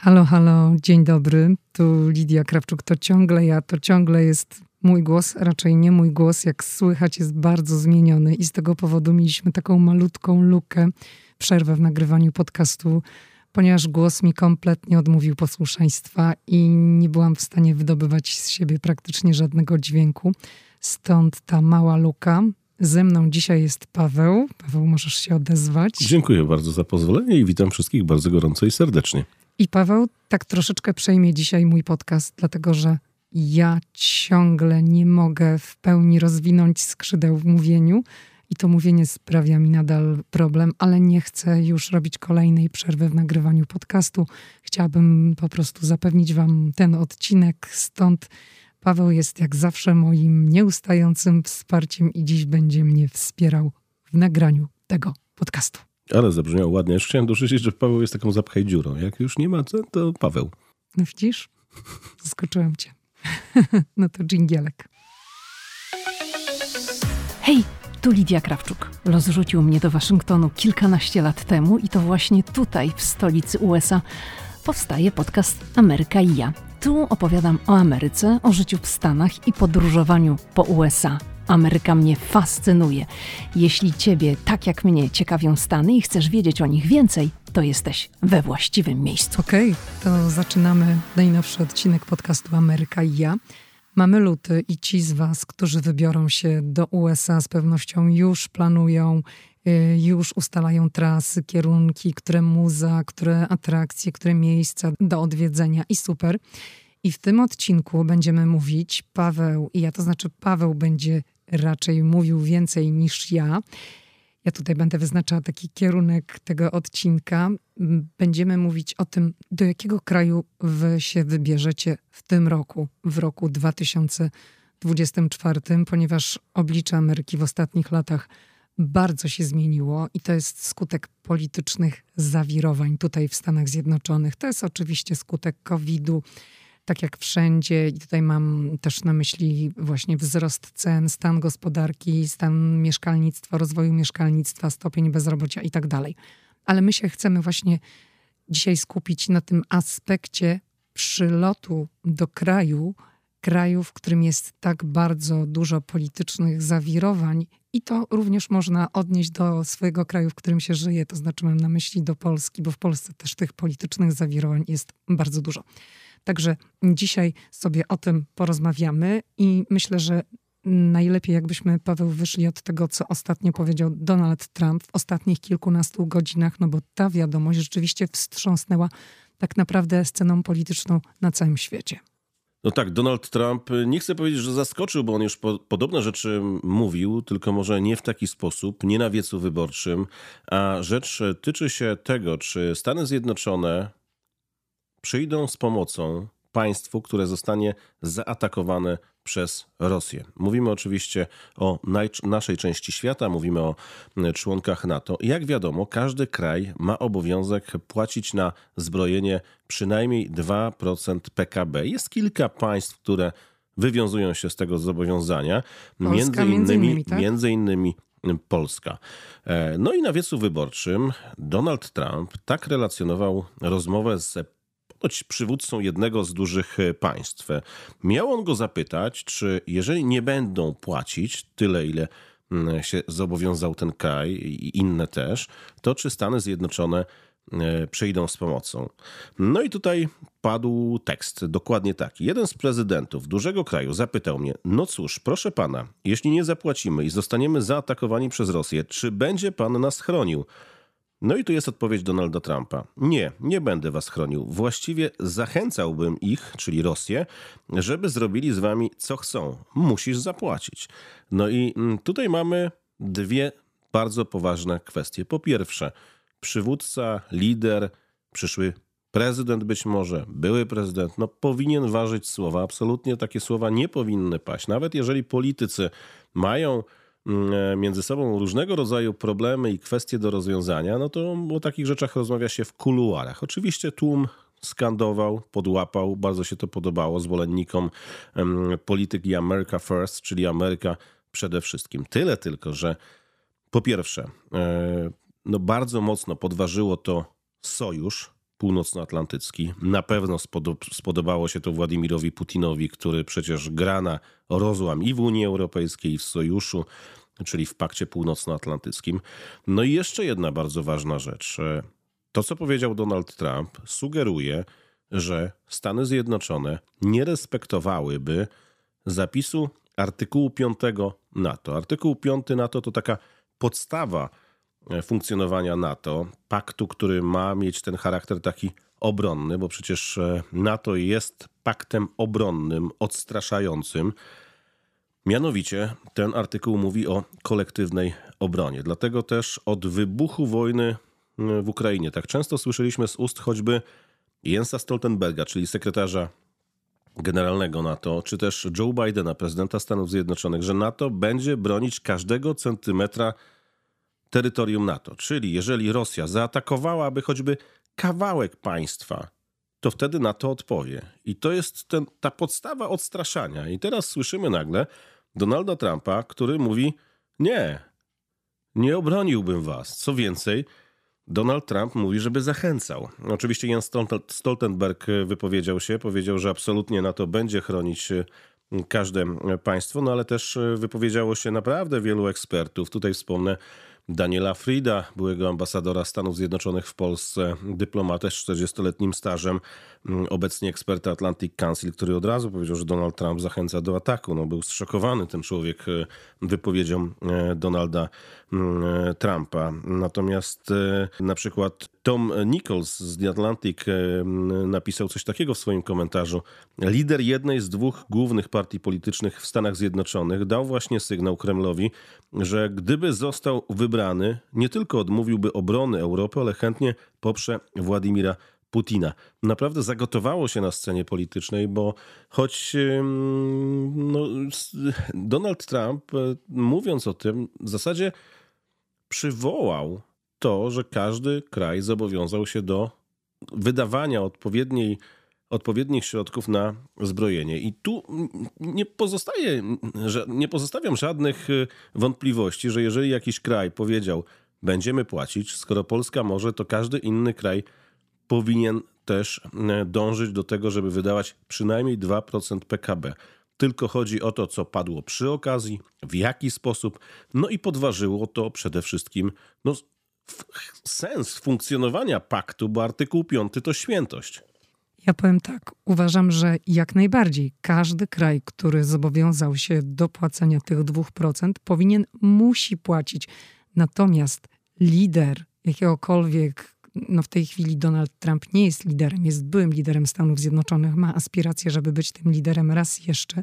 Halo, halo, dzień dobry. Tu Lidia Krawczuk. To ciągle ja, to ciągle jest mój głos, raczej nie mój głos. Jak słychać, jest bardzo zmieniony i z tego powodu mieliśmy taką malutką lukę, przerwę w nagrywaniu podcastu, ponieważ głos mi kompletnie odmówił posłuszeństwa i nie byłam w stanie wydobywać z siebie praktycznie żadnego dźwięku. Stąd ta mała luka. Ze mną dzisiaj jest Paweł. Paweł, możesz się odezwać. Dziękuję bardzo za pozwolenie i witam wszystkich bardzo gorąco i serdecznie. I Paweł tak troszeczkę przejmie dzisiaj mój podcast, dlatego że ja ciągle nie mogę w pełni rozwinąć skrzydeł w mówieniu i to mówienie sprawia mi nadal problem, ale nie chcę już robić kolejnej przerwy w nagrywaniu podcastu. Chciałabym po prostu zapewnić Wam ten odcinek, stąd Paweł jest jak zawsze moim nieustającym wsparciem i dziś będzie mnie wspierał w nagraniu tego podcastu. Ale zabrzmiało ładnie. Już chciałem dorzucić, że Paweł jest taką zapchaj dziurą. Jak już nie ma, to, to Paweł. No widzisz? Zaskoczyłem cię. no to dżingielek. Hej, tu Lidia Krawczuk. Los rzucił mnie do Waszyngtonu kilkanaście lat temu i to właśnie tutaj, w stolicy USA, powstaje podcast Ameryka i ja. Tu opowiadam o Ameryce, o życiu w Stanach i podróżowaniu po USA. Ameryka mnie fascynuje. Jeśli Ciebie, tak jak mnie, ciekawią Stany i chcesz wiedzieć o nich więcej, to jesteś we właściwym miejscu. Okej, okay, to zaczynamy najnowszy odcinek podcastu Ameryka i ja. Mamy luty i ci z Was, którzy wybiorą się do USA, z pewnością już planują, y, już ustalają trasy, kierunki, które muza, które atrakcje, które miejsca do odwiedzenia i super. I w tym odcinku będziemy mówić, Paweł i ja, to znaczy Paweł będzie raczej mówił więcej niż ja. Ja tutaj będę wyznaczała taki kierunek tego odcinka. Będziemy mówić o tym, do jakiego kraju wy się wybierzecie w tym roku, w roku 2024, ponieważ oblicze Ameryki w ostatnich latach bardzo się zmieniło i to jest skutek politycznych zawirowań tutaj w Stanach Zjednoczonych. To jest oczywiście skutek COVID-u tak jak wszędzie, i tutaj mam też na myśli właśnie wzrost cen, stan gospodarki, stan mieszkalnictwa, rozwoju mieszkalnictwa, stopień bezrobocia i tak dalej. Ale my się chcemy właśnie dzisiaj skupić na tym aspekcie przylotu do kraju, kraju, w którym jest tak bardzo dużo politycznych zawirowań, i to również można odnieść do swojego kraju, w którym się żyje. To znaczy, mam na myśli do Polski, bo w Polsce też tych politycznych zawirowań jest bardzo dużo. Także dzisiaj sobie o tym porozmawiamy i myślę, że najlepiej jakbyśmy, Paweł, wyszli od tego, co ostatnio powiedział Donald Trump w ostatnich kilkunastu godzinach, no bo ta wiadomość rzeczywiście wstrząsnęła tak naprawdę sceną polityczną na całym świecie. No tak, Donald Trump, nie chcę powiedzieć, że zaskoczył, bo on już po, podobne rzeczy mówił, tylko może nie w taki sposób, nie na wiecu wyborczym, a rzecz tyczy się tego, czy Stany Zjednoczone przyjdą z pomocą państwu, które zostanie zaatakowane przez Rosję. Mówimy oczywiście o naszej części świata, mówimy o członkach NATO. Jak wiadomo, każdy kraj ma obowiązek płacić na zbrojenie przynajmniej 2% PKB. Jest kilka państw, które wywiązują się z tego zobowiązania. Polska, między innymi, między innymi, tak? między innymi Polska. E, no i na wiecu wyborczym Donald Trump tak relacjonował rozmowę z ponoć przywódcą jednego z dużych e, państw. Miał on go zapytać, czy jeżeli nie będą płacić tyle, ile mm, się zobowiązał ten kraj i inne też, to czy Stany Zjednoczone e, przyjdą z pomocą. No i tutaj padł tekst, dokładnie taki. Jeden z prezydentów dużego kraju zapytał mnie: No cóż, proszę pana, jeśli nie zapłacimy i zostaniemy zaatakowani przez Rosję, czy będzie pan nas chronił? No i tu jest odpowiedź Donalda Trumpa. Nie, nie będę was chronił. Właściwie zachęcałbym ich, czyli Rosję, żeby zrobili z wami co chcą. Musisz zapłacić. No i mm, tutaj mamy dwie bardzo poważne kwestie. Po pierwsze, przywódca, lider, przyszły prezydent być może, były prezydent, no powinien ważyć słowa. Absolutnie takie słowa nie powinny paść. Nawet jeżeli politycy mają między sobą różnego rodzaju problemy i kwestie do rozwiązania, no to o takich rzeczach rozmawia się w kuluarach. Oczywiście tłum skandował, podłapał, bardzo się to podobało zwolennikom polityki America First, czyli Ameryka przede wszystkim. Tyle tylko, że po pierwsze, e, no bardzo mocno podważyło to sojusz Północnoatlantycki. Na pewno spodobało się to Władimirowi Putinowi, który przecież gra na rozłam i w Unii Europejskiej, i w Sojuszu, czyli w Pakcie Północnoatlantyckim. No i jeszcze jedna bardzo ważna rzecz. To, co powiedział Donald Trump, sugeruje, że Stany Zjednoczone nie respektowałyby zapisu artykułu 5 NATO. Artykuł 5 NATO to taka podstawa e, funkcjonowania NATO, paktu, który ma mieć ten charakter taki obronny, bo przecież e, NATO jest paktem obronnym, odstraszającym. Mianowicie ten artykuł mówi o kolektywnej obronie. Dlatego też od wybuchu wojny w Ukrainie tak często słyszeliśmy z ust choćby Jensa Stoltenberga, czyli sekretarza generalnego NATO, czy też Joe Bidena, prezydenta Stanów Zjednoczonych, że NATO będzie bronić każdego centymetra terytorium NATO. Czyli jeżeli Rosja zaatakowałaby choćby kawałek państwa, to wtedy NATO odpowie. I to jest ten, ta podstawa odstraszania. I teraz słyszymy nagle Donalda Trumpa, który mówi: Nie, nie obroniłbym was. Co więcej, Donald Trump mówi, żeby zachęcał. Oczywiście Jens Stoltenberg wypowiedział się, powiedział, że absolutnie na to będzie chronić e, każde państwo, no ale też e, wypowiedziało się naprawdę wielu ekspertów. Tutaj wspomnę Daniela Frida, byłego ambasadora Stanów Zjednoczonych w Polsce, dyplomatę z 40-letnim stażem, mm, obecnie eksperta Atlantic Council, który od razu powiedział, że Donald Trump zachęca do ataku. No, był zszokowany ten człowiek e, wypowiedzią e, Donalda Trumpa. Natomiast na przykład Tom Nichols z The Atlantic napisał coś takiego w swoim komentarzu. Lider jednej z dwóch głównych partii politycznych w Stanach Zjednoczonych dał właśnie sygnał Kremlowi, że gdyby został wybrany, nie tylko odmówiłby obrony Europy, ale chętnie poprze Władimira Putina. Naprawdę zagotowało się na scenie politycznej, bo choć no, Donald Trump, e, mówiąc o tym, w zasadzie przywołał to, że każdy kraj zobowiązał się do wydawania odpowiedniej, odpowiednich środków na zbrojenie. I tu nie pozostaje, nie pozostawiam żadnych y, wątpliwości, że jeżeli jakiś kraj powiedział, będziemy płacić, skoro Polska może, to każdy inny kraj powinien też y, dążyć do tego, żeby wydawać przynajmniej 2% PKB. Tylko chodzi o to, co padło przy okazji, w jaki sposób, no i podważyło to przede wszystkim no, sens funkcjonowania paktu, bo artykuł 5 to świętość. Ja powiem tak, uważam, że jak najbardziej każdy kraj, który zobowiązał się do płacenia tych 2%, powinien, musi płacić. Natomiast lider jakiegokolwiek, no w tej chwili Donald Trump nie jest liderem, jest byłym liderem Stanów Zjednoczonych, ma aspiracje, żeby być tym liderem raz jeszcze,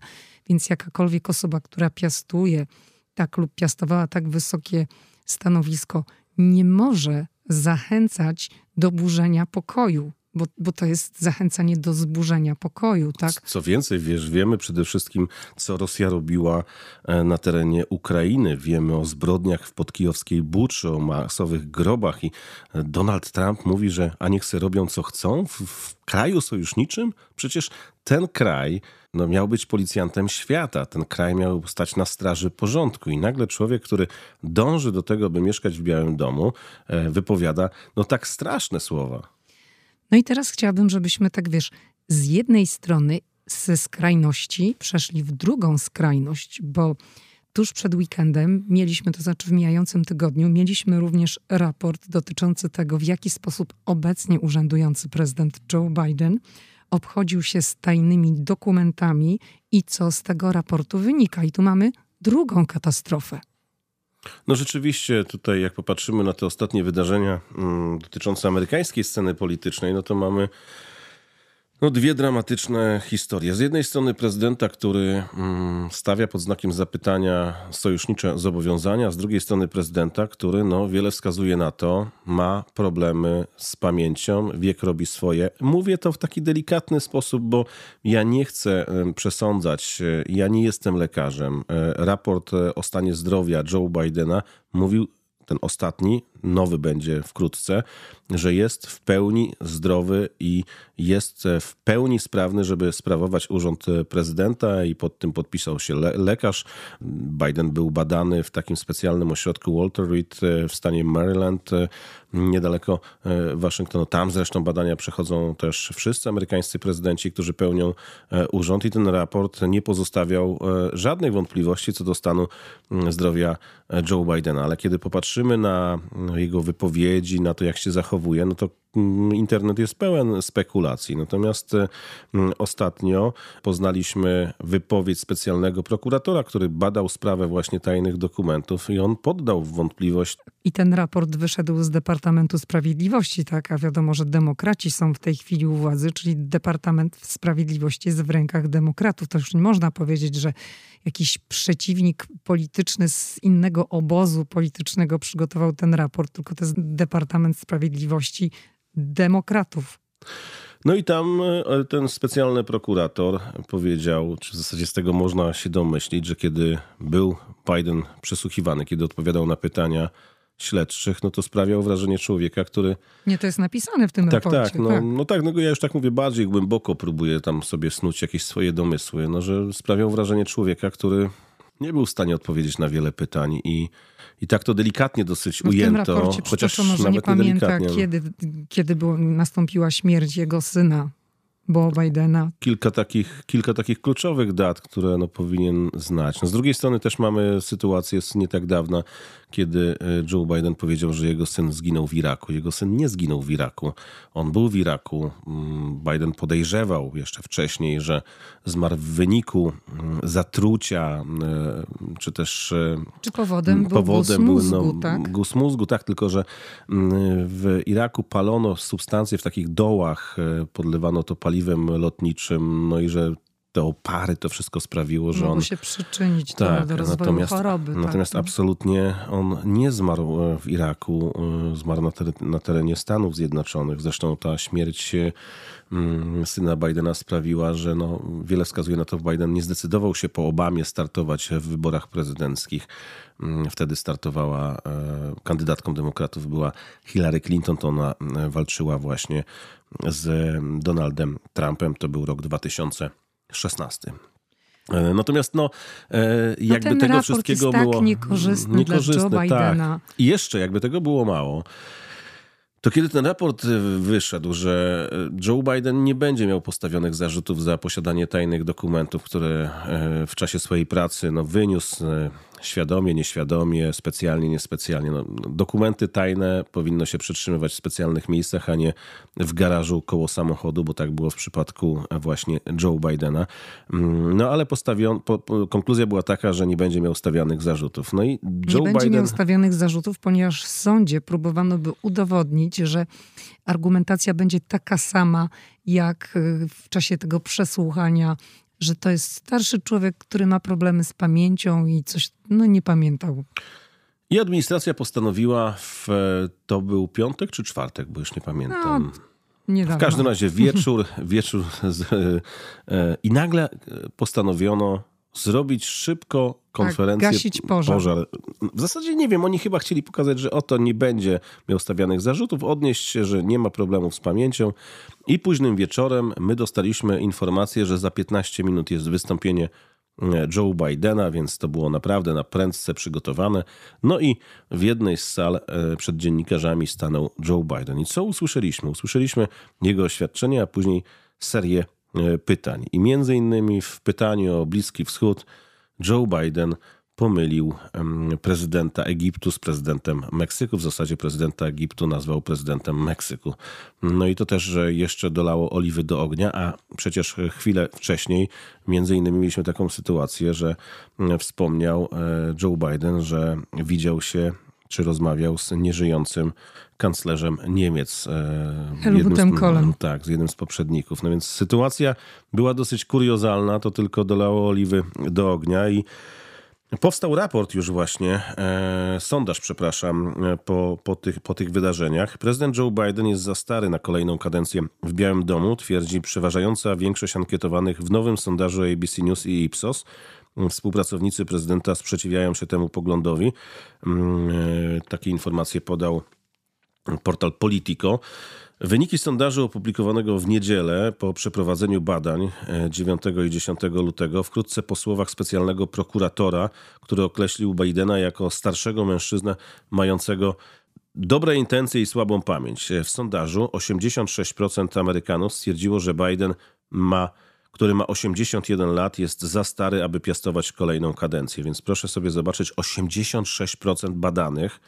więc jakakolwiek osoba, która piastuje tak lub piastowała tak wysokie stanowisko, nie może zachęcać do burzenia pokoju. Bo, bo to jest zachęcanie do zburzenia pokoju, tak? Co więcej, wiesz, wiemy przede wszystkim, co Rosja robiła e, na terenie Ukrainy. Wiemy o zbrodniach w podkijowskiej Buczy, o masowych grobach i Donald Trump mówi, że a niech se robią co chcą w, w kraju sojuszniczym? Przecież ten kraj no, miał być policjantem świata. Ten kraj miał stać na straży porządku. I nagle człowiek, który dąży do tego, by mieszkać w Białym Domu, e, wypowiada no tak straszne słowa. No i teraz chciałabym, żebyśmy tak wiesz, z jednej strony ze skrajności przeszli w drugą skrajność, bo tuż przed weekendem mieliśmy, to znaczy w mijającym tygodniu, mieliśmy również raport dotyczący tego, w jaki sposób obecnie urzędujący prezydent Joe Biden obchodził się z tajnymi dokumentami i co z tego raportu wynika. I tu mamy drugą katastrofę. No rzeczywiście tutaj jak popatrzymy na te ostatnie wydarzenia mm, dotyczące amerykańskiej sceny politycznej, no to mamy no, dwie dramatyczne historie. Z jednej strony prezydenta, który mm, stawia pod znakiem zapytania sojusznicze zobowiązania, z drugiej strony prezydenta, który no, wiele wskazuje na to, ma problemy z pamięcią, wiek robi swoje. Mówię to w taki delikatny sposób, bo ja nie chcę przesądzać, e, ja nie jestem lekarzem. E, raport e, o stanie zdrowia Joe Bidena mówił ten ostatni nowy będzie wkrótce, że jest w pełni zdrowy i jest w pełni sprawny, żeby sprawować urząd prezydenta i pod tym podpisał się le lekarz. Biden był badany w takim specjalnym ośrodku Walter Reed w stanie Maryland, niedaleko Waszyngtonu. Tam zresztą badania przechodzą też wszyscy amerykańscy prezydenci, którzy pełnią urząd i ten raport nie pozostawiał żadnych wątpliwości co do stanu zdrowia Joe Bidena. Ale kiedy popatrzymy na jego wypowiedzi, na to jak się zachowuje, no to internet jest pełen spekulacji. Natomiast ostatnio poznaliśmy wypowiedź specjalnego prokuratora, który badał sprawę właśnie tajnych dokumentów i on poddał w wątpliwość. I ten raport wyszedł z Departamentu Sprawiedliwości, tak? A wiadomo, że demokraci są w tej chwili u władzy, czyli Departament Sprawiedliwości jest w rękach demokratów. To już nie można powiedzieć, że jakiś przeciwnik polityczny z innego obozu politycznego przygotował ten raport, tylko to jest Departament Sprawiedliwości demokratów. No i tam e, ten specjalny prokurator powiedział, czy w zasadzie z tego można się domyślić, że kiedy był Biden przesłuchiwany, kiedy odpowiadał na pytania śledczych, no to sprawiał wrażenie człowieka, który... Nie, to jest napisane w tym tak, raporcie. Tak, no tak, no tak, no ja już tak mówię, bardziej głęboko próbuję tam sobie snuć jakieś swoje domysły, no że sprawiał wrażenie człowieka, który nie był w stanie odpowiedzieć na wiele pytań i i tak to delikatnie dosyć no ujęto. W raporcie chociaż że nie pamięta, kiedy, kiedy było, nastąpiła śmierć jego syna. Bo Bidena. Kilka takich, kilka takich kluczowych dat, które no, powinien znać. No, z drugiej strony też mamy sytuację z nie tak dawna, kiedy e, Joe Biden powiedział, że jego syn zginął w Iraku. Jego syn nie zginął w Iraku. On był w Iraku. Mm, Biden podejrzewał jeszcze wcześniej, że zmarł w wyniku mm, zatrucia, e, czy też. E, czy powodem, był powodem guz mózgu, no, tak? Guz mózgu, tak, tylko że mm, w Iraku palono substancje w takich dołach, podlewano to paliwem lotniczym, no i że te opary, to wszystko sprawiło, że Mogło on... się przyczynić tak, do rozwoju natomiast, choroby. Tak. Natomiast tak. absolutnie on nie zmarł e, w Iraku, e, zmarł na, na terenie Stanów Zjednoczonych. Zresztą ta śmierć mm, syna Bidena sprawiła, że no, wiele wskazuje na to, że Biden nie zdecydował się po Obamie startować w wyborach prezydenckich. Mm, wtedy startowała, e, kandydatką demokratów była Hillary Clinton, to ona walczyła właśnie z Donaldem Trumpem. To był rok 2000. 16. E, natomiast no, e, no jakby no tego wszystkiego jest było tak niekorzystny, niekorzystny dla Joe Bidena. Tak. I jeszcze jakby tego było mało, to kiedy ten raport wyszedł, że Joe Biden nie będzie miał postawionych zarzutów za posiadanie tajnych dokumentów, które e, w czasie swojej pracy no, wyniósł świadomie, nieświadomie, specjalnie, niespecjalnie. No, dokumenty tajne powinno się przetrzymywać w specjalnych miejscach, a nie w garażu koło samochodu, bo tak było w przypadku właśnie Joe Bidena. Mm, no ale postawion, po, konkluzja była taka, że nie będzie miał stawianych zarzutów. No i Joe nie Biden... będzie miał stawianych zarzutów, ponieważ w sądzie próbowano by udowodnić, że argumentacja będzie taka sama, jak y, w czasie tego przesłuchania że to jest starszy człowiek, który ma problemy z pamięcią i coś, no nie pamiętał. I administracja postanowiła, w, to był piątek czy czwartek, bo już nie pamiętam. No, w każdym razie wieczór, wieczór z, e, i nagle postanowiono zrobić szybko konferencję. Tak, gasić pożar. pożar. W zasadzie nie wiem, oni chyba chcieli pokazać, że oto nie będzie miał stawianych zarzutów, odnieść się, że nie ma problemów z pamięcią. I późnym wieczorem my dostaliśmy informację, że za 15 minut jest wystąpienie e, Joe Bidena, więc to było naprawdę na prędce przygotowane. No i w jednej z sal e, przed dziennikarzami stanął Joe Biden. I co usłyszeliśmy? Usłyszeliśmy jego oświadczenie, a później serię pytań. I między innymi w pytaniu o Bliski Wschód Joe Biden pomylił prezydenta Egiptu z prezydentem Meksyku. W zasadzie prezydenta Egiptu nazwał prezydentem Meksyku. No i to też że jeszcze dolało oliwy do ognia, a przecież chwilę wcześniej między innymi mieliśmy taką sytuację, że wspomniał e, Joe Biden, że widział się czy rozmawiał z nieżyjącym kanclerzem Niemiec. E, Helmutem Kohlem. Tak, z jednym z poprzedników. No więc sytuacja była dosyć kuriozalna, to tylko dolało oliwy do ognia i Powstał raport już właśnie, e, sondaż, przepraszam, e, po, po, tych, po tych wydarzeniach. Prezydent Joe Biden jest za stary na kolejną kadencję w Białym Domu, twierdzi przeważająca większość ankietowanych w nowym sondażu ABC News i Ipsos. Współpracownicy prezydenta sprzeciwiają się temu poglądowi. Mm, e, takie informacje podał portal Politico. Wyniki sondażu opublikowanego w niedzielę po przeprowadzeniu badań 9 i 10 lutego, wkrótce po słowach specjalnego prokuratora, który określił Bidena jako starszego mężczyznę mającego dobre intencje i słabą pamięć. W sondażu 86% Amerykanów stwierdziło, że Biden ma który ma 81 lat, jest za stary, aby piastować kolejną kadencję. Więc proszę sobie zobaczyć, 86% badanych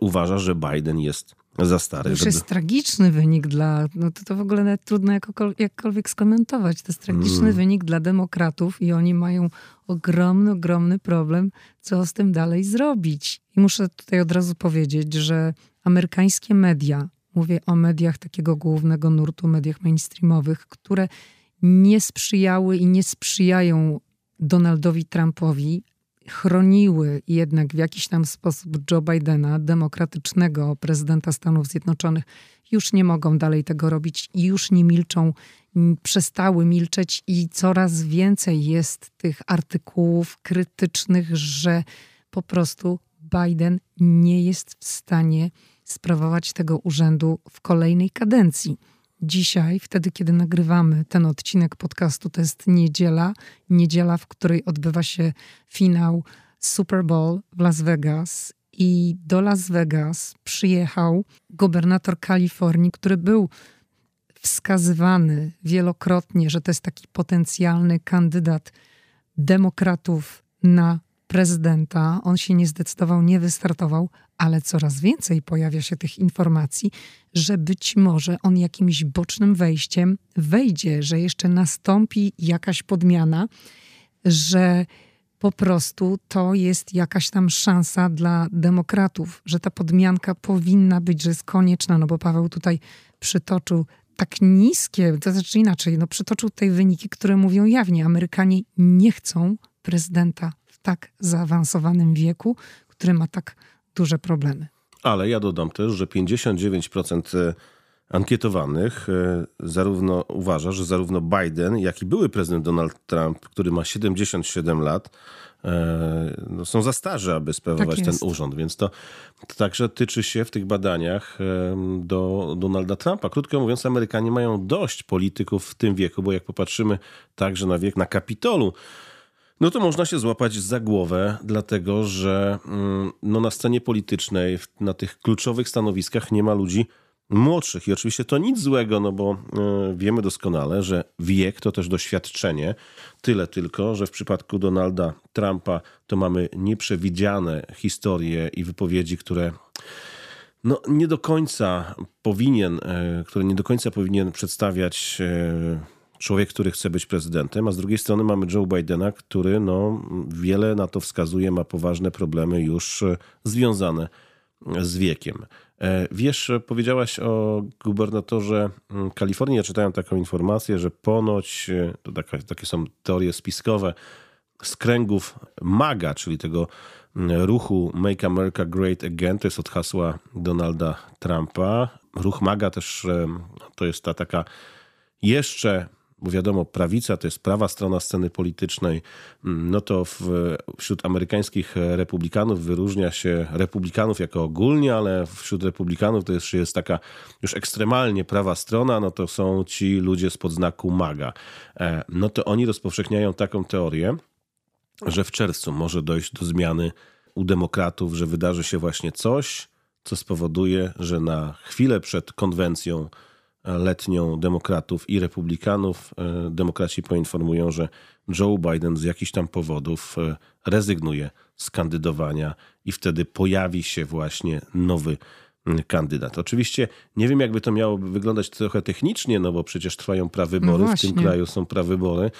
uważa, że Biden jest za stary. To już żeby... jest tragiczny wynik dla, no to, to w ogóle nawet trudno jakkolwiek, jakkolwiek skomentować. To jest tragiczny mm. wynik dla demokratów i oni mają ogromny, ogromny problem, co z tym dalej zrobić. I muszę tutaj od razu powiedzieć, że amerykańskie media, mówię o mediach takiego głównego nurtu, mediach mainstreamowych, które nie sprzyjały i nie sprzyjają Donaldowi Trumpowi, chroniły jednak w jakiś tam sposób Joe Bidena, demokratycznego prezydenta Stanów Zjednoczonych, już nie mogą dalej tego robić i już nie milczą, przestały milczeć i coraz więcej jest tych artykułów krytycznych, że po prostu Biden nie jest w stanie sprawować tego urzędu w kolejnej kadencji. Dzisiaj, wtedy kiedy nagrywamy ten odcinek podcastu, to jest niedziela, niedziela, w której odbywa się finał Super Bowl w Las Vegas. I do Las Vegas przyjechał gubernator Kalifornii, który był wskazywany wielokrotnie, że to jest taki potencjalny kandydat demokratów na prezydenta. On się nie zdecydował, nie wystartował, ale coraz więcej pojawia się tych informacji, że być może on jakimś bocznym wejściem wejdzie, że jeszcze nastąpi jakaś podmiana, że po prostu to jest jakaś tam szansa dla demokratów, że ta podmianka powinna być, że jest konieczna, no bo Paweł tutaj przytoczył tak niskie, to znaczy inaczej, no przytoczył tutaj wyniki, które mówią jawnie, Amerykanie nie chcą prezydenta w tak zaawansowanym wieku, który ma tak duże problemy. Ale ja dodam też, że 59% e, ankietowanych e, zarówno uważa, że zarówno Biden, jak i były prezydent Donald Trump, który ma 77 lat, e, no, są za starzy, aby sprawować tak ten urząd. Więc to, to, także tyczy się w tych badaniach do Donalda Trumpa. Krótko mówiąc, Amerykanie mają dość polityków w tym wieku, bo jak popatrzymy także na wiek na Kapitolu, no to można się złapać za głowę, dlatego że mm, no, na scenie politycznej, na tych kluczowych stanowiskach nie ma ludzi młodszych. I oczywiście to nic złego, no bo y, wiemy doskonale, że wiek to też doświadczenie. Tyle tylko, że w przypadku Donalda Trumpa to mamy nieprzewidziane historie i wypowiedzi, które no, nie do końca powinien, y, które nie do końca powinien przedstawiać y, człowiek, który chce być prezydentem, a z drugiej strony mamy Joe Bidena, który no, wiele na to wskazuje, ma poważne problemy już e, związane z wiekiem. E, wiesz, powiedziałaś o gubernatorze mm, Kalifornii. Ja czytałem taką informację, że ponoć, e, to taka, takie są teorie spiskowe, z kręgów MAGA, czyli tego mm, ruchu Make America Great Again, to jest od hasła Donalda Trumpa. Ruch MAGA też to jest ta taka jeszcze bo wiadomo, prawica to jest prawa strona sceny politycznej, mm, no to w, wśród amerykańskich republikanów wyróżnia się republikanów jako ogólnie, ale wśród republikanów to jeszcze jest taka już ekstremalnie prawa strona, no to są ci ludzie z podznaku MAGA. E, no to oni rozpowszechniają taką teorię, że w czerwcu może dojść do zmiany u demokratów, że wydarzy się właśnie coś, co spowoduje, że na chwilę przed konwencją letnią demokratów i republikanów. E, demokraci poinformują, że Joe Biden z jakichś tam powodów e, rezygnuje z kandydowania i wtedy pojawi się właśnie nowy kandydat. Oczywiście nie wiem, jakby to miało wyglądać trochę technicznie, no bo przecież trwają prawybory, no w tym kraju są prawybory.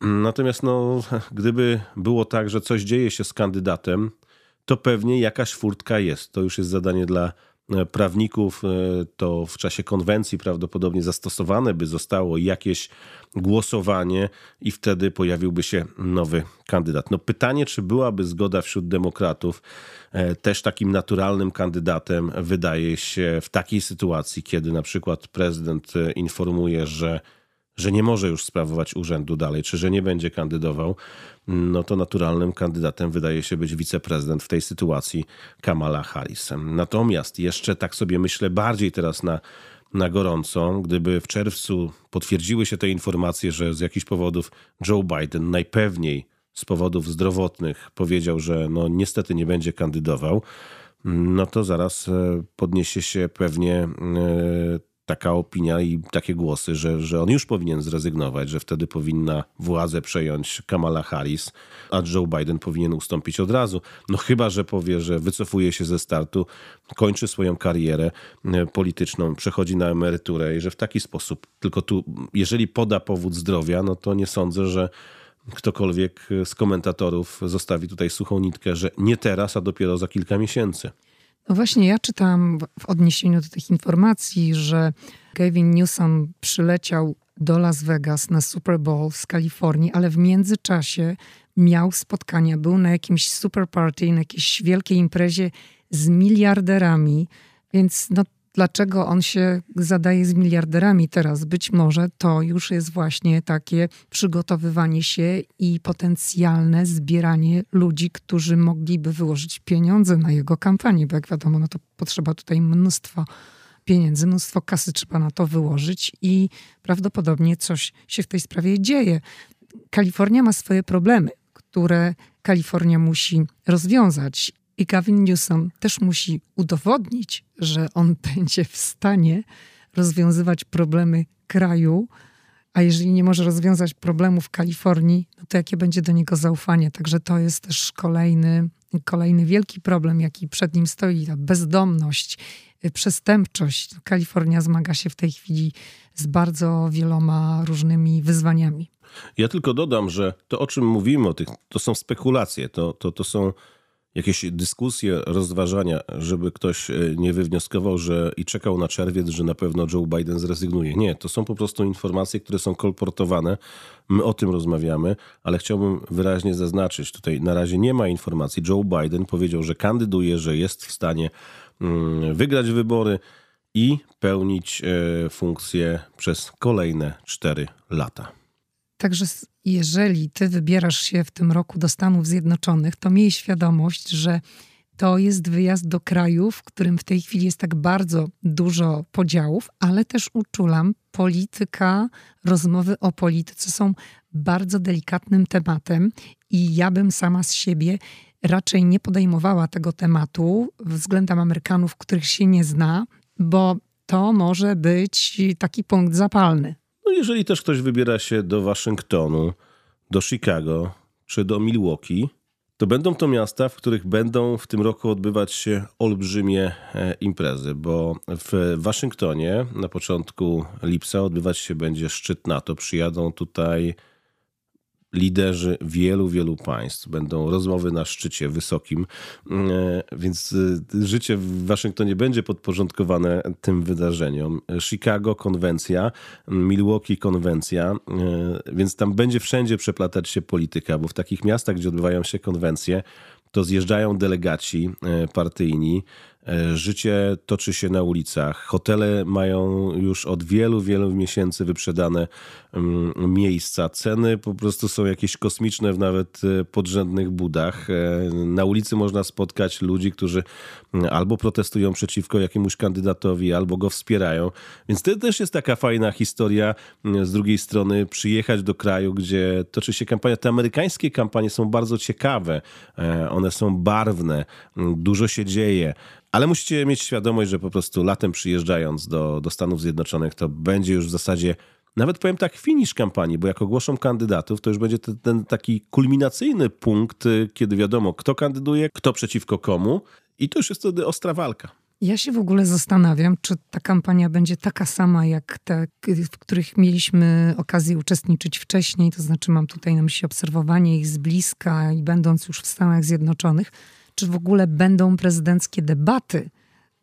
Natomiast no, gdyby było tak, że coś dzieje się z kandydatem, to pewnie jakaś furtka jest. To już jest zadanie dla prawników, e, to w czasie konwencji prawdopodobnie zastosowane by zostało jakieś głosowanie i wtedy pojawiłby się nowy kandydat. No pytanie, czy byłaby zgoda wśród demokratów, e, też takim naturalnym kandydatem wydaje się w takiej sytuacji, kiedy na przykład prezydent informuje, że że nie może już sprawować urzędu dalej, czy że nie będzie kandydował, no to naturalnym kandydatem wydaje się być wiceprezydent w tej sytuacji Kamala Harris. Natomiast jeszcze tak sobie myślę bardziej teraz na, na gorąco, gdyby w czerwcu potwierdziły się te informacje, że z jakichś powodów Joe Biden najpewniej z powodów zdrowotnych powiedział, że no niestety nie będzie kandydował, no to zaraz e, podniesie się pewnie e, taka opinia i takie głosy, że, że on już powinien zrezygnować, że wtedy powinna władzę przejąć Kamala Harris, a Joe Biden powinien ustąpić od razu. No chyba, że powie, że wycofuje się ze startu, kończy swoją karierę e, polityczną, przechodzi na emeryturę i że w taki sposób, tylko tu, jeżeli poda powód zdrowia, no to nie sądzę, że ktokolwiek z komentatorów zostawi tutaj suchą nitkę, że nie teraz, a dopiero za kilka miesięcy. No właśnie, ja czytam w odniesieniu do tych informacji, że Gavin Newsom przyleciał do Las Vegas na Super Bowl z Kalifornii, ale w międzyczasie miał spotkania, był na jakimś super party, na jakiejś wielkiej imprezie z miliarderami, więc no, dlaczego on się zadaje z miliarderami teraz? Być może to już jest właśnie takie przygotowywanie się i potencjalne zbieranie ludzi, którzy mogliby wyłożyć pieniądze na jego kampanię, bo jak wiadomo, no to potrzeba tutaj mnóstwo pieniędzy, mnóstwo kasy trzeba na to wyłożyć i prawdopodobnie coś się w tej sprawie dzieje. Kalifornia ma swoje problemy, które Kalifornia musi rozwiązać i Gavin Newsom też musi udowodnić, że on będzie w stanie rozwiązywać problemy kraju, a jeżeli nie może rozwiązać problemów Kalifornii, no to jakie będzie do niego zaufanie? Także to jest też kolejny, kolejny wielki problem, jaki przed nim stoi. Ta bezdomność, y, przestępczość. Kalifornia zmaga się w tej chwili z bardzo wieloma różnymi wyzwaniami. Ja tylko dodam, że to, o czym mówimy, o tych, to są spekulacje, to, to, to są jakieś dyskusje, rozważania, żeby ktoś e, nie wywnioskował, że i czekał na czerwiec, że na pewno Joe Biden zrezygnuje. Nie, to są po prostu informacje, które są kolportowane. My o tym rozmawiamy, ale chciałbym wyraźnie zaznaczyć, tutaj na razie nie ma informacji. Joe Biden powiedział, że kandyduje, że jest w stanie mm, wygrać wybory i pełnić e, funkcję przez kolejne cztery lata. Także jeżeli ty wybierasz się w tym roku do Stanów Zjednoczonych, to miej świadomość, że to jest wyjazd do kraju, w którym w tej chwili jest tak bardzo dużo podziałów, ale też uczulam, polityka, rozmowy o polityce są bardzo delikatnym tematem i ja bym sama z siebie raczej nie podejmowała tego tematu względem Amerykanów, których się nie zna, bo to może być taki punkt zapalny. No jeżeli też ktoś wybiera się do Waszyngtonu, do Chicago czy do Milwaukee, to będą to miasta, w których będą w tym roku odbywać się olbrzymie e, imprezy, bo w Waszyngtonie na początku lipca odbywać się będzie szczyt NATO. Przyjadą tutaj liderzy wielu, wielu państw. Będą rozmowy na szczycie wysokim, e, więc e, życie w Waszyngtonie będzie podporządkowane tym wydarzeniom. Chicago konwencja, Milwaukee konwencja, e, więc tam będzie wszędzie przeplatać się polityka, bo w takich miastach, gdzie odbywają się konwencje, to zjeżdżają delegaci partyjni, życie toczy się na ulicach. Hotele mają już od wielu, wielu miesięcy wyprzedane mm, miejsca. Ceny po prostu są jakieś kosmiczne w nawet e, podrzędnych budach. E, na ulicy można spotkać ludzi, którzy mm, albo protestują przeciwko jakiemuś kandydatowi, albo go wspierają. Więc to też jest taka fajna historia. Mm, z drugiej strony przyjechać do kraju, gdzie toczy się kampania. Te amerykańskie kampanie są bardzo ciekawe. One są barwne. Dużo się dzieje. Ale musicie mieć świadomość, że po prostu latem przyjeżdżając do, do Stanów Zjednoczonych, to będzie już w zasadzie, nawet powiem tak, finisz kampanii, bo jak ogłoszą kandydatów, to już będzie ten, ten taki kulminacyjny punkt, y, kiedy wiadomo, kto kandyduje, kto przeciwko komu. I to już jest wtedy ostra walka. Ja się w ogóle zastanawiam, czy ta kampania będzie taka sama jak te, w których mieliśmy okazję uczestniczyć wcześniej. To znaczy, mam tutaj na myśli obserwowanie ich z bliska i będąc już w Stanach Zjednoczonych czy w ogóle będą prezydenckie debaty,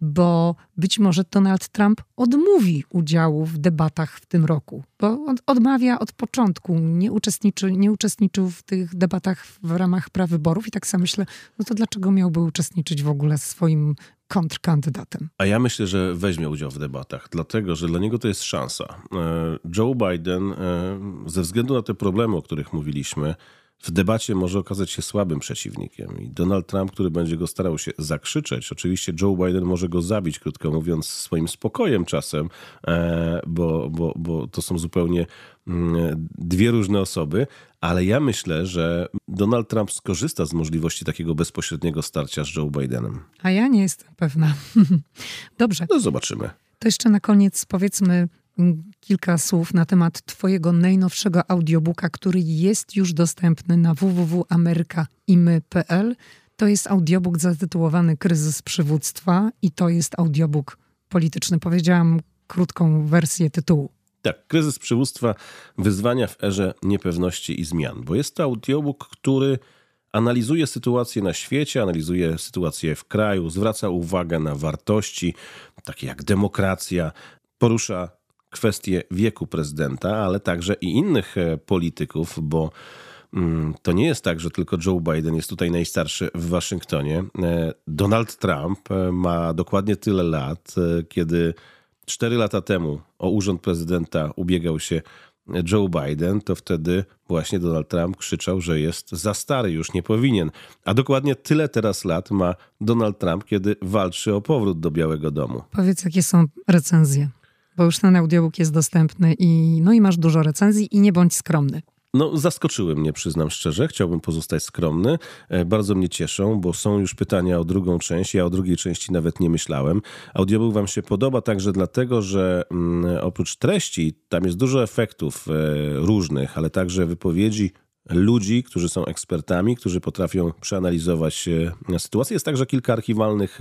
bo być może Donald Trump odmówi udziału w debatach w tym roku, bo on odmawia od początku, nie, uczestniczy, nie uczestniczył w tych debatach w ramach prawyborów i tak sobie myślę, no to dlaczego miałby uczestniczyć w ogóle swoim kontrkandydatem. A ja myślę, że weźmie udział w debatach, dlatego że dla niego to jest szansa. E, Joe Biden, e, ze względu na te problemy, o których mówiliśmy, w debacie może okazać się słabym przeciwnikiem. I Donald Trump, który będzie go starał się zakrzyczeć, oczywiście Joe Biden może go zabić, krótko mówiąc, swoim spokojem czasem, e, bo, bo, bo to są zupełnie mm, dwie różne osoby, ale ja myślę, że Donald Trump skorzysta z możliwości takiego bezpośredniego starcia z Joe Bidenem. A ja nie jestem pewna. Dobrze. No zobaczymy. To jeszcze na koniec powiedzmy kilka słów na temat Twojego najnowszego audiobooka, który jest już dostępny na www.amerykaimy.pl. To jest audiobook zatytułowany Kryzys przywództwa i to jest audiobook polityczny. Powiedziałam krótką wersję tytułu. Tak, kryzys przywództwa, wyzwania w erze niepewności i zmian, bo jest to audiobook, który analizuje sytuację na świecie, analizuje sytuację w kraju, zwraca uwagę na wartości takie jak demokracja, porusza kwestię wieku prezydenta, ale także i innych e, polityków, bo mm, to nie jest tak, że tylko Joe Biden jest tutaj najstarszy w Waszyngtonie. E, Donald Trump e, ma dokładnie tyle lat, kiedy cztery lata temu o urząd prezydenta ubiegał się Joe Biden, to wtedy właśnie Donald Trump krzyczał, że jest za stary, już nie powinien. A dokładnie tyle teraz lat ma Donald Trump, kiedy walczy o powrót do Białego Domu. Powiedz, jakie są recenzje? Bo już ten audiobook jest dostępny i, no i masz dużo recenzji i nie bądź skromny. No, zaskoczyły mnie, przyznam szczerze. Chciałbym pozostać skromny. E, bardzo mnie cieszą, bo są już pytania o drugą część. Ja o drugiej części nawet nie myślałem. Audiobook Wam się podoba także dlatego, że mm, oprócz treści tam jest dużo efektów e, różnych, ale także wypowiedzi ludzi, którzy są ekspertami, którzy potrafią przeanalizować e, sytuację. Jest także kilka archiwalnych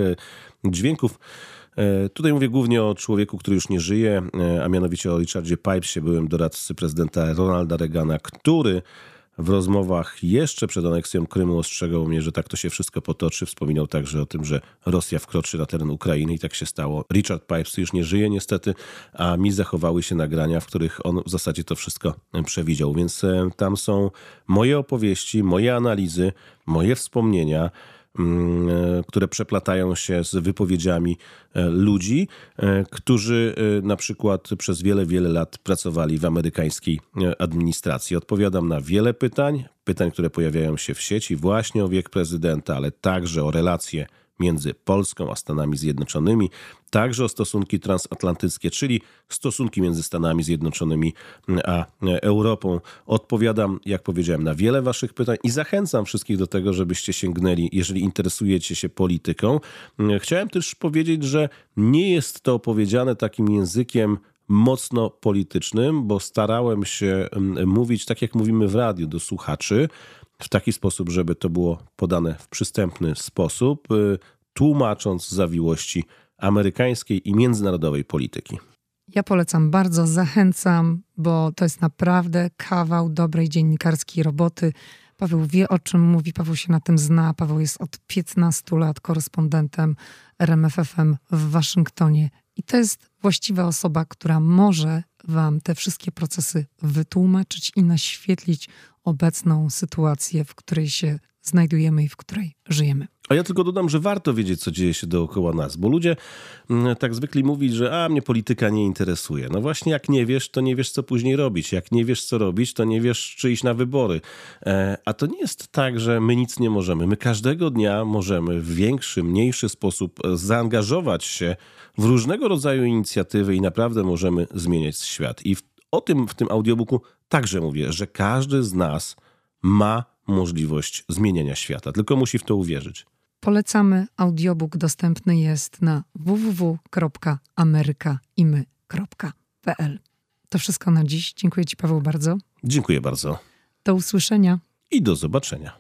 dźwięków. E, tutaj mówię głównie o człowieku, który już nie żyje, e, a mianowicie o Richardzie Pipesie, byłym doradcy prezydenta Ronalda Reagana, który w rozmowach jeszcze przed aneksją Krymu ostrzegał mnie, że tak to się wszystko potoczy. Wspominał także o tym, że Rosja wkroczy na teren Ukrainy i tak się stało. Richard Pipes już nie żyje niestety, a mi zachowały się nagrania, w których on w zasadzie to wszystko przewidział. Więc e, tam są moje opowieści, moje analizy, moje wspomnienia. Mm, e, które przeplatają się z wypowiedziami e, ludzi, e, którzy na przykład przez wiele, wiele lat pracowali w amerykańskiej administracji. Odpowiadam na wiele pytań, pytań, które pojawiają się w sieci właśnie o wiek prezydenta, ale także o relacje między Polską a Stanami Zjednoczonymi, także o stosunki transatlantyckie, czyli stosunki między Stanami Zjednoczonymi a Europą. Odpowiadam, jak powiedziałem, na wiele Waszych pytań i zachęcam wszystkich do tego, żebyście sięgnęli, jeżeli interesujecie się polityką. Chciałem też powiedzieć, że nie jest to opowiedziane takim językiem mocno politycznym, bo starałem się mm, mówić tak, jak mówimy w radiu do słuchaczy w taki sposób, żeby to było podane w przystępny sposób, y, tłumacząc zawiłości amerykańskiej i międzynarodowej polityki. Ja polecam bardzo, zachęcam, bo to jest naprawdę kawał dobrej dziennikarskiej roboty. Paweł wie, o czym mówi, Paweł się na tym zna. Paweł jest od 15 lat korespondentem RMFFM w Waszyngtonie. I to jest właściwa osoba, która może Wam te wszystkie procesy wytłumaczyć i naświetlić obecną sytuację, w której się znajdujemy i w której żyjemy. A ja tylko dodam, że warto wiedzieć, co dzieje się dookoła nas, bo ludzie mm, tak zwykli mówić, że a mnie polityka nie interesuje. No właśnie, jak nie wiesz, to nie wiesz, co później robić. Jak nie wiesz, co robić, to nie wiesz, czy iść na wybory. E, a to nie jest tak, że my nic nie możemy. My każdego dnia możemy w większy, mniejszy sposób zaangażować się w różnego rodzaju inicjatywy i naprawdę możemy zmieniać świat. I w, o tym w tym audiobooku także mówię, że każdy z nas ma możliwość zmieniania świata, tylko musi w to uwierzyć. Polecamy. Audiobook dostępny jest na www.amerykaimy.pl. To wszystko na dziś. Dziękuję Ci, Paweł, bardzo. Dziękuję bardzo. Do usłyszenia. I do zobaczenia.